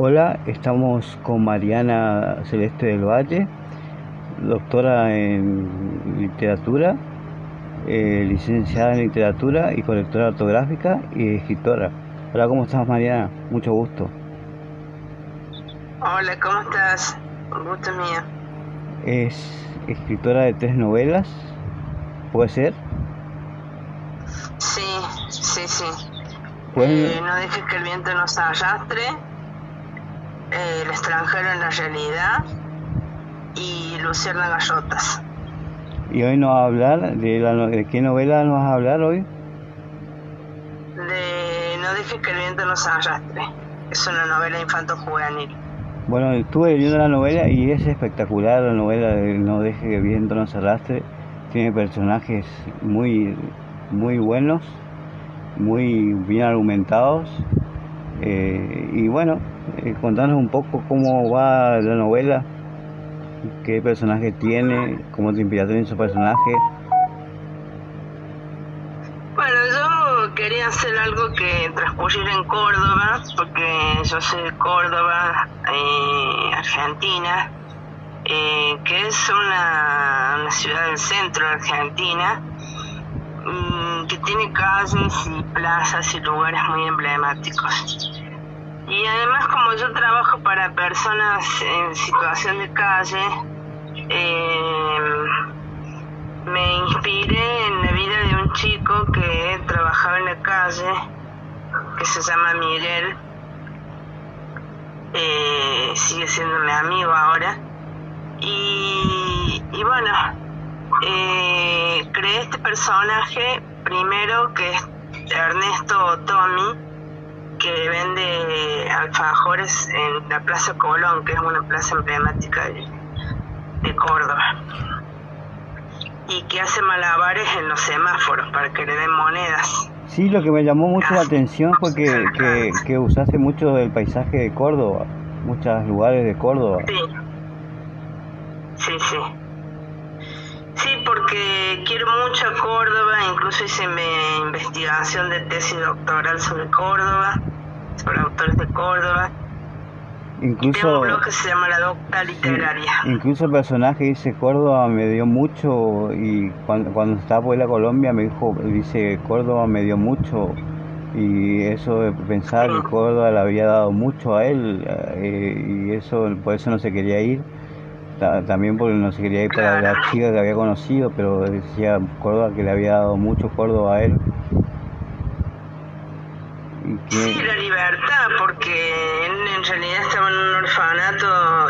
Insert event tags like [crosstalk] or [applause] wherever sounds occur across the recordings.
Hola, estamos con Mariana Celeste del Valle, doctora en literatura, eh, licenciada en literatura y colectora ortográfica y escritora. Hola, ¿cómo estás Mariana? Mucho gusto. Hola, ¿cómo estás? Gusto mío. Es escritora de tres novelas, ¿puede ser? Sí, sí, sí. Eh, no dejes que el viento nos arrastre eh, el extranjero en la realidad y Luciana Gallotas. ¿Y hoy nos va a hablar de, la, de qué novela nos vas a hablar hoy? De No dejes que el viento nos arrastre. Es una novela infanto-juvenil. Bueno, estuve leyendo la novela y es espectacular la novela de No dejes que el viento nos arrastre. Tiene personajes muy, muy buenos, muy bien argumentados. Eh, y bueno, eh, contanos un poco cómo va la novela, qué personaje tiene, cómo te inspiraste en su personaje. Bueno, yo quería hacer algo que transcurriera en Córdoba, porque yo soy de Córdoba, eh, Argentina, eh, que es una, una, ciudad del centro de Argentina, mm, tiene calles y plazas y lugares muy emblemáticos. Y además como yo trabajo para personas en situación de calle, eh, me inspiré en la vida de un chico que trabajaba en la calle, que se llama Miguel, eh, sigue siendo mi amigo ahora, y, bueno, eh, creé este personaje primero que es Ernesto Tommy, que vende alfajores en la Plaza Colón, que es una plaza emblemática de, Córdoba, y que hace malabares en los semáforos para que le den monedas. Sí, lo que me llamó mucho la atención fue que, que, usaste mucho del paisaje de Córdoba, muchos lugares de Córdoba. Sí, sí, sí. Sí, mucho a Córdoba, incluso hice mi investigación de tesis doctoral sobre Córdoba, sobre autores de Córdoba. Incluso, un blog que se llama La Docta Literaria. Incluso el personaje dice Córdoba me dio mucho y cuando, cuando estaba por la Colombia me dijo, dice Córdoba me dio mucho y eso de pensar que Córdoba le había dado mucho a él eh, y eso por eso no se quería ir también porque no se quería ir para la chica que había conocido, pero decía Córdoba que le había dado mucho Córdoba a él. Sí, la libertad, porque él en realidad estaba en un orfanato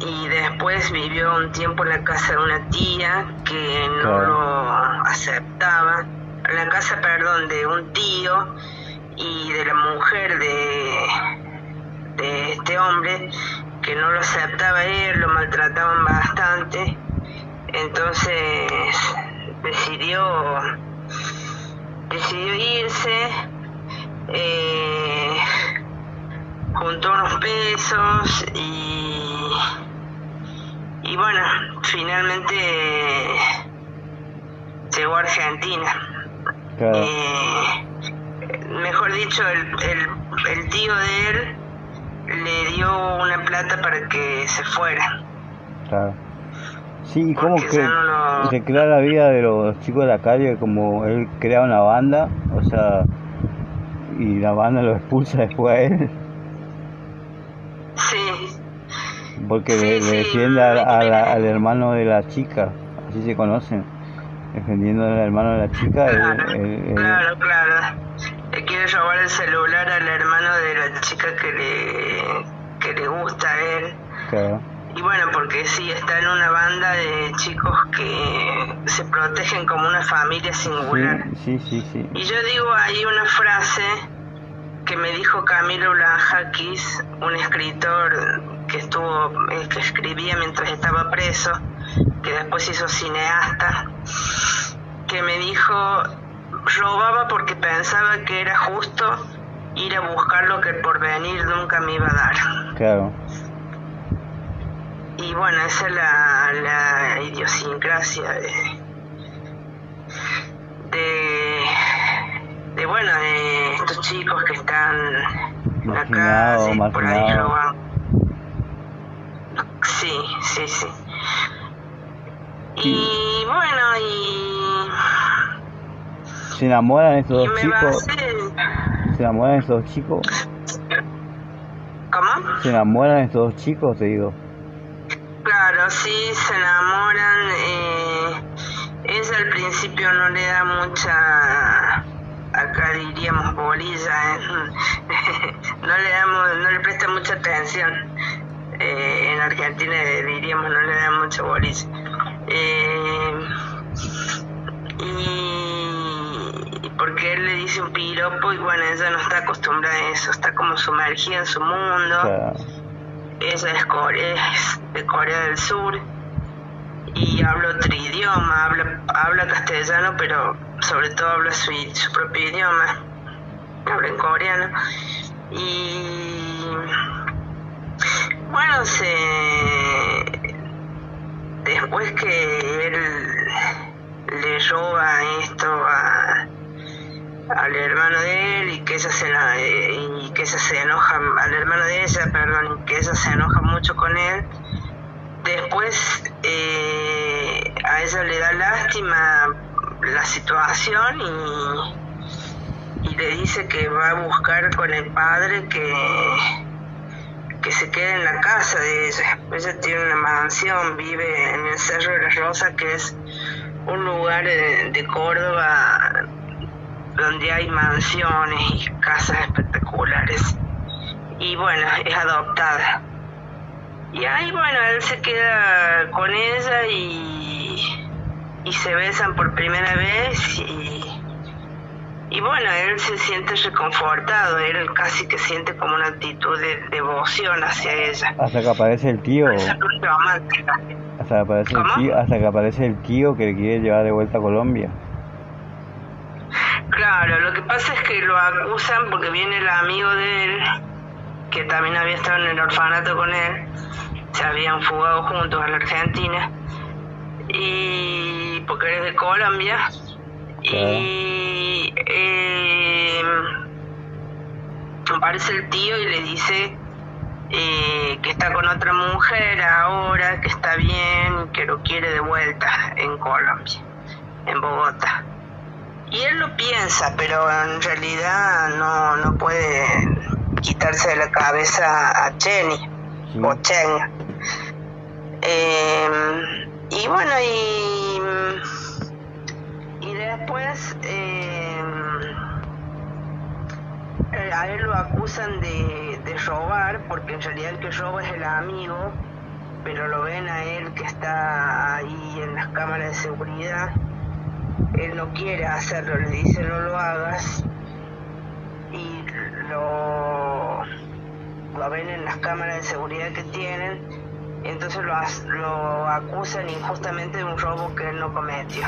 y después vivió un tiempo en la casa de una tía que no lo aceptaba, en la casa, perdón, de un tío y de la mujer de, de este hombre que no lo aceptaba él, lo maltrataban bastante, entonces decidió, decidió irse, eh, juntó unos pesos y, y bueno, finalmente llegó a Argentina. Eh, mejor dicho, el, el, el tío de él le dio una plata para que se fuera. Claro. Sí, como que se crea la vida de los chicos de la calle, como él crea una banda, o sea, y la banda lo expulsa después a él. Sí. Porque le, defiende al hermano de la chica, así se conocen, defendiendo al hermano de la chica. claro, claro le quiere robar el celular al hermano de la chica que le, le gusta a él. Y bueno, porque sí, está en una banda de chicos que se protegen como una familia singular. Sí, sí, sí. Y yo digo ahí una frase que me dijo Camilo Blajakis, un escritor que estuvo, eh, que escribía mientras estaba preso, que después hizo cineasta, que me dijo robaba porque pensaba que era justo ir a buscar lo que el porvenir nunca me iba a dar. Claro. Y bueno, esa es la, la idiosincrasia de, de, de, bueno, de estos chicos que están marginado, acá, sí, por ahí lo. Sí, sí, sí. Y, y bueno, y... Se enamoran estos dos chicos. ¿Se enamoran estos dos chicos? ¿Cómo? ¿Se enamoran estos dos chicos, te digo? Claro, sí, se enamoran. Eh, ella al principio no le da mucha acá diríamos bolilla, ¿eh? [laughs] no le damos, no le presta mucha atención. Eh, en Argentina diríamos no le da mucha bolilla. Eh, y porque él le dice un piropo y bueno, ella no está acostumbrada a eso, está como sumergida en su mundo. Ella es, es de Corea del Sur y habla otro idioma, habla, habla castellano, pero sobre todo habla su, su propio idioma, habla en coreano. Y bueno, se, después que él le roba esto a, al hermano de él y que ella se y que ella se enoja al hermano de ella perdón y que ella se enoja mucho con él después eh, a ella le da lástima la situación y, y, le dice que va a buscar con el padre que, que se quede en la casa de ella. Ella tiene una mansión, vive en el Cerro de la Rosa, que es un lugar de Córdoba donde hay mansiones y casas espectaculares. Y bueno, es adoptada. Y ahí, bueno, él se queda con ella y, y se besan por primera vez y, y bueno, él se siente reconfortado, él casi que siente como una actitud de devoción hacia ella. Hasta que aparece el tío. Hasta que aparece el tío, hasta que aparece el tío que le quiere llevar de vuelta a Colombia. Claro, lo que pasa es que lo acusan porque viene el amigo de él, que también había estado en el orfanato con él, se habían fugado juntos a la Argentina y porque eres de Colombia y eh, aparece el tío y le dice eh, que está con otra mujer ahora, que está bien, que lo quiere de vuelta en Colombia, en Bogotá. Y él lo piensa, pero en realidad no, no puede quitarse de la cabeza a Jenny o Chen. Eh, y bueno, y, y después eh, a él lo acusan de, de robar, porque en realidad el que roba es el amigo, pero lo ven a él que está ahí en las cámaras de seguridad. Él no quiere hacerlo, le dice no lo hagas y lo, lo ven en las cámaras de seguridad que tienen entonces lo, lo acusan injustamente de un robo que él no cometió.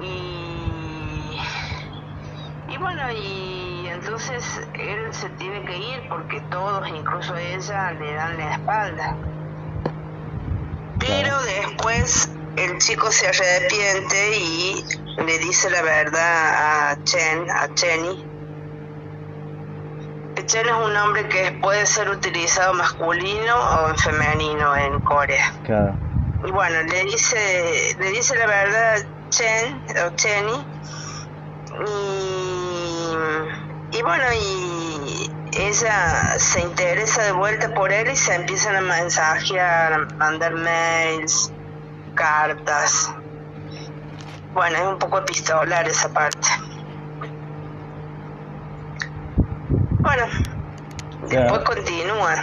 Y, y bueno, y entonces él se tiene que ir porque todos, incluso ella, le dan la espalda. Pero después el chico se arrepiente y le dice la verdad a Chen, a Chenny, Chen es un nombre que puede ser utilizado masculino o femenino en Corea. Claro. Y bueno, le dice, le dice la verdad a Chen o Chenny y, y bueno, y ella se interesa de vuelta por él y se empiezan a mensajear, a mandar mails, cartas. Bueno, es un poco epistolar esa parte. Bueno, después continúa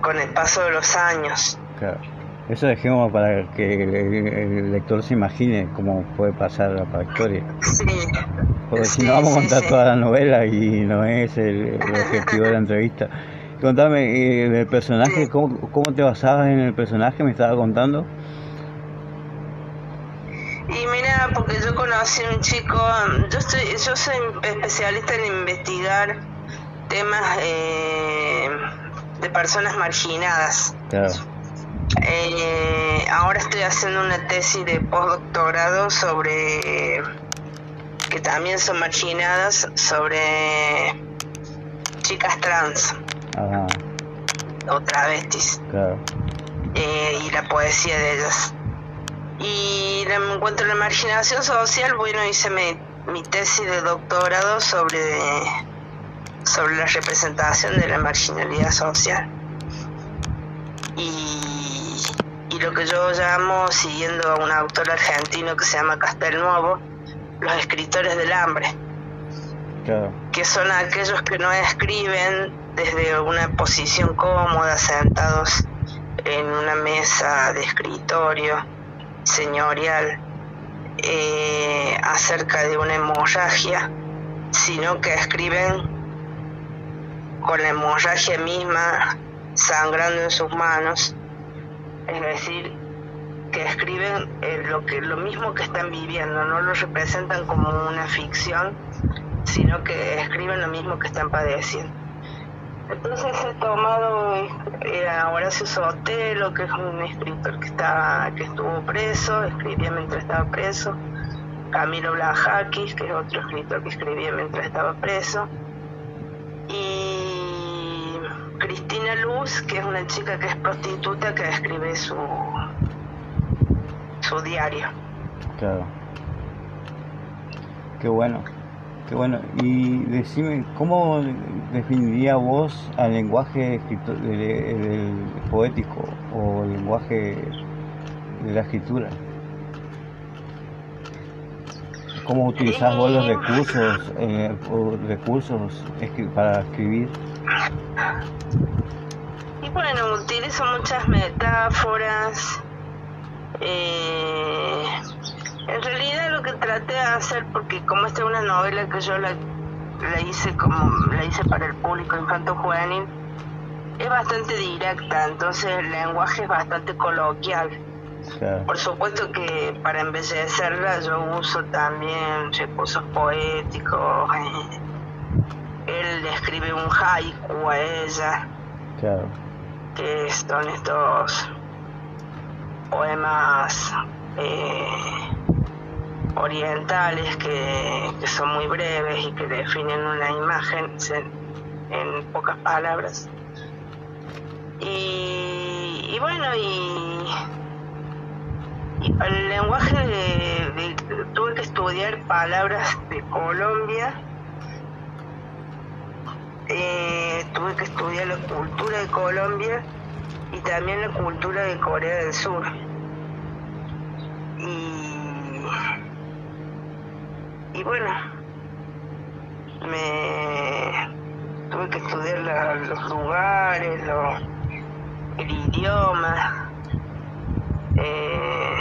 con el paso de los años. Claro. Eso dejemos para que el, lector se imagine cómo puede pasar la historia. Sí. Porque si no vamos a contar toda la novela y no es el, objetivo de la entrevista. Contame, eh, el personaje, ¿cómo, ¿cómo te basabas en el personaje? ¿Me estaba contando? Y mira, porque yo conocí un chico, yo, estoy, yo soy especialista en investigar temas eh, de personas marginadas. Eh, ahora estoy haciendo una tesis de postdoctorado sobre que también son marginadas sobre chicas trans o travestis. eh, y la poesía de ellas. Y en cuanto a la marginación social, bueno, hice mi, mi tesis de doctorado sobre, sobre la representación de la marginalidad social. Y, y lo que yo llamo, siguiendo a un autor argentino que se llama Castelnuovo, los escritores del hambre. Que son aquellos que no escriben desde una posición cómoda, sentados en una mesa de escritorio señorial eh, acerca de una hemorragia, sino que escriben con la hemorragia misma sangrando en sus manos, es decir, que escriben eh, lo que lo mismo que están viviendo, no lo representan como una ficción, sino que escriben lo mismo que están padeciendo. Entonces he tomado eh, a Horacio Sotelo, que es un escritor que está, que estuvo preso, escribía mientras estaba preso, Camilo Blajakis, que es otro escritor que escribía mientras estaba preso, y Cristina Luz, que es una chica que es prostituta que escribe su su diario. Claro. Qué bueno. Qué bueno, y decime, ¿cómo definiría vos al lenguaje del, poético o el lenguaje de la escritura? ¿Cómo utilizás vos los recursos, eh, recursos para escribir? Y bueno, utilizo muchas metáforas. Eh, en realidad lo que traté de hacer, porque como esta es una novela que yo la, hice como la hice para el público infanto juvenil, es bastante directa, entonces el lenguaje es bastante coloquial. Por supuesto que para embellecerla yo uso también recursos poéticos. [laughs] Él escribe un haiku a ella, que son estos poemas eh, orientales que, son muy breves y que definen una imagen en, pocas palabras. Y, bueno, y, el lenguaje de, tuve que estudiar palabras de Colombia, eh, tuve que estudiar la cultura de Colombia y también la cultura de Corea del Sur. y bueno, me tuve que estudiar los lugares, el idioma. Eh,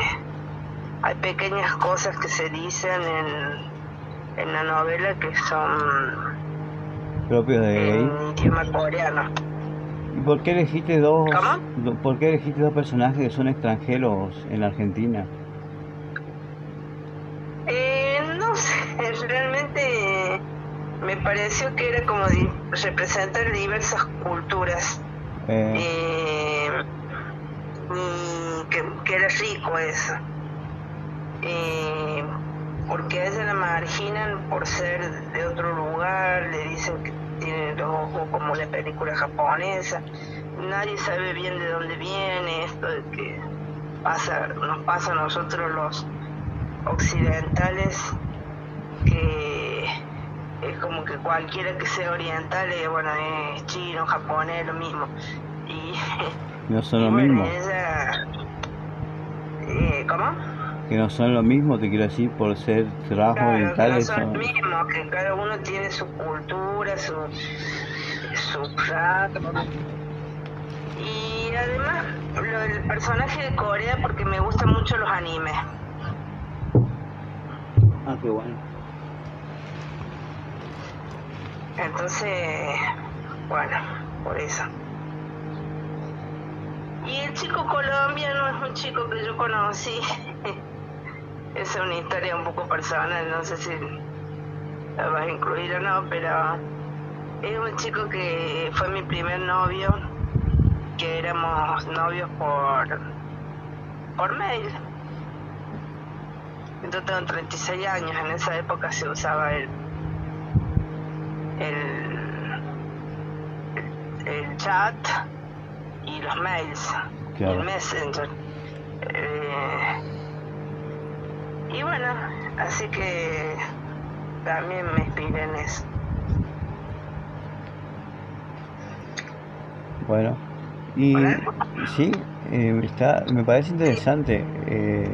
hay pequeñas cosas que se dicen en, en la novela que son propios de en idioma coreano. ¿Y por qué elegiste dos? ¿Por qué elegiste dos personajes que son extranjeros en la Argentina? Pareció que era como representar diversas culturas. Eh. Eh, que, era rico eso. Eh, porque a ella la marginan por ser de otro lugar, le dicen que tiene los ojos como la película japonesa. Nadie sabe bien de dónde viene esto de que pasa, nos pasa a nosotros los occidentales que es como que cualquiera que sea oriental, eh, bueno, es chino, japonés, lo mismo. Y, [laughs] no son lo mismo. Eh, ¿Cómo? Que no son lo mismo, te quiero decir, por ser rasgos orientales. Que no son, lo mismo, que cada uno tiene su cultura, su, su Y además, lo del personaje de Corea, porque me gustan mucho los animes. Ah, qué bueno. Entonces, bueno, por eso. Y el chico colombiano es un chico que yo conocí. [laughs] es una historia un poco personal, no sé si la vas a incluir o no, pero es un chico que fue mi primer novio, que éramos novios por, por mail. Yo tengo 36 años, en esa época se usaba el el, el chat y los mails. el Messenger. Eh, y bueno, así que también me inspiré en eso. Bueno, y sí, eh, está, me parece interesante. Eh,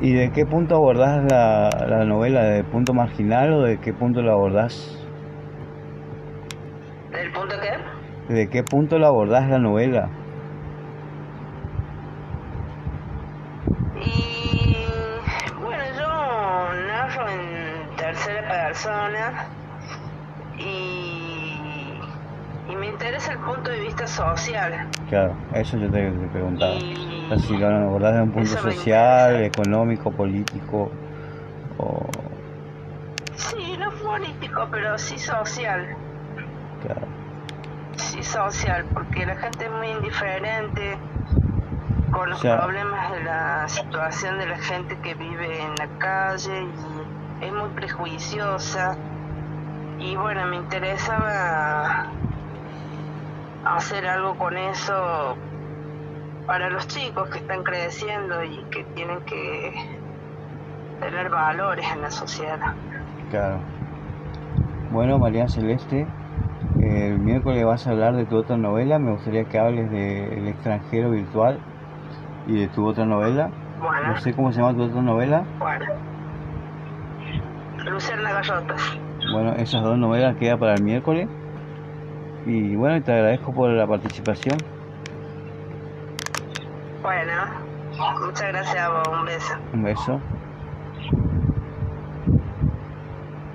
¿Y de qué punto abordás la, la novela? ¿De punto marginal o de qué punto la abordás? ¿Del punto qué? ¿De qué punto la abordás la novela? Y bueno, yo narro en tercera persona y, y me interesa el punto de vista social. Claro, eso yo te, te preguntaba. si lo abordás de un punto social, económico, político o... Sí, no político, pero sí social. Claro. Sí, social, porque la gente es muy indiferente con los problemas de la situación de la gente que vive en la calle y es muy prejuiciosa. Y bueno, me interesaba hacer algo con eso para los chicos que están creciendo y que tienen que tener valores en la sociedad. Claro. Bueno, María Celeste, el miércoles vas a hablar de tu otra novela. Me gustaría que hables de El extranjero virtual y de tu otra novela. Bueno. No sé cómo se llama tu otra novela. Bueno. Lucerna Gallotas. Bueno, esas dos novelas quedan para el miércoles. Y bueno, te agradezco por la participación. Bueno, muchas gracias a vos. Un beso. Un beso.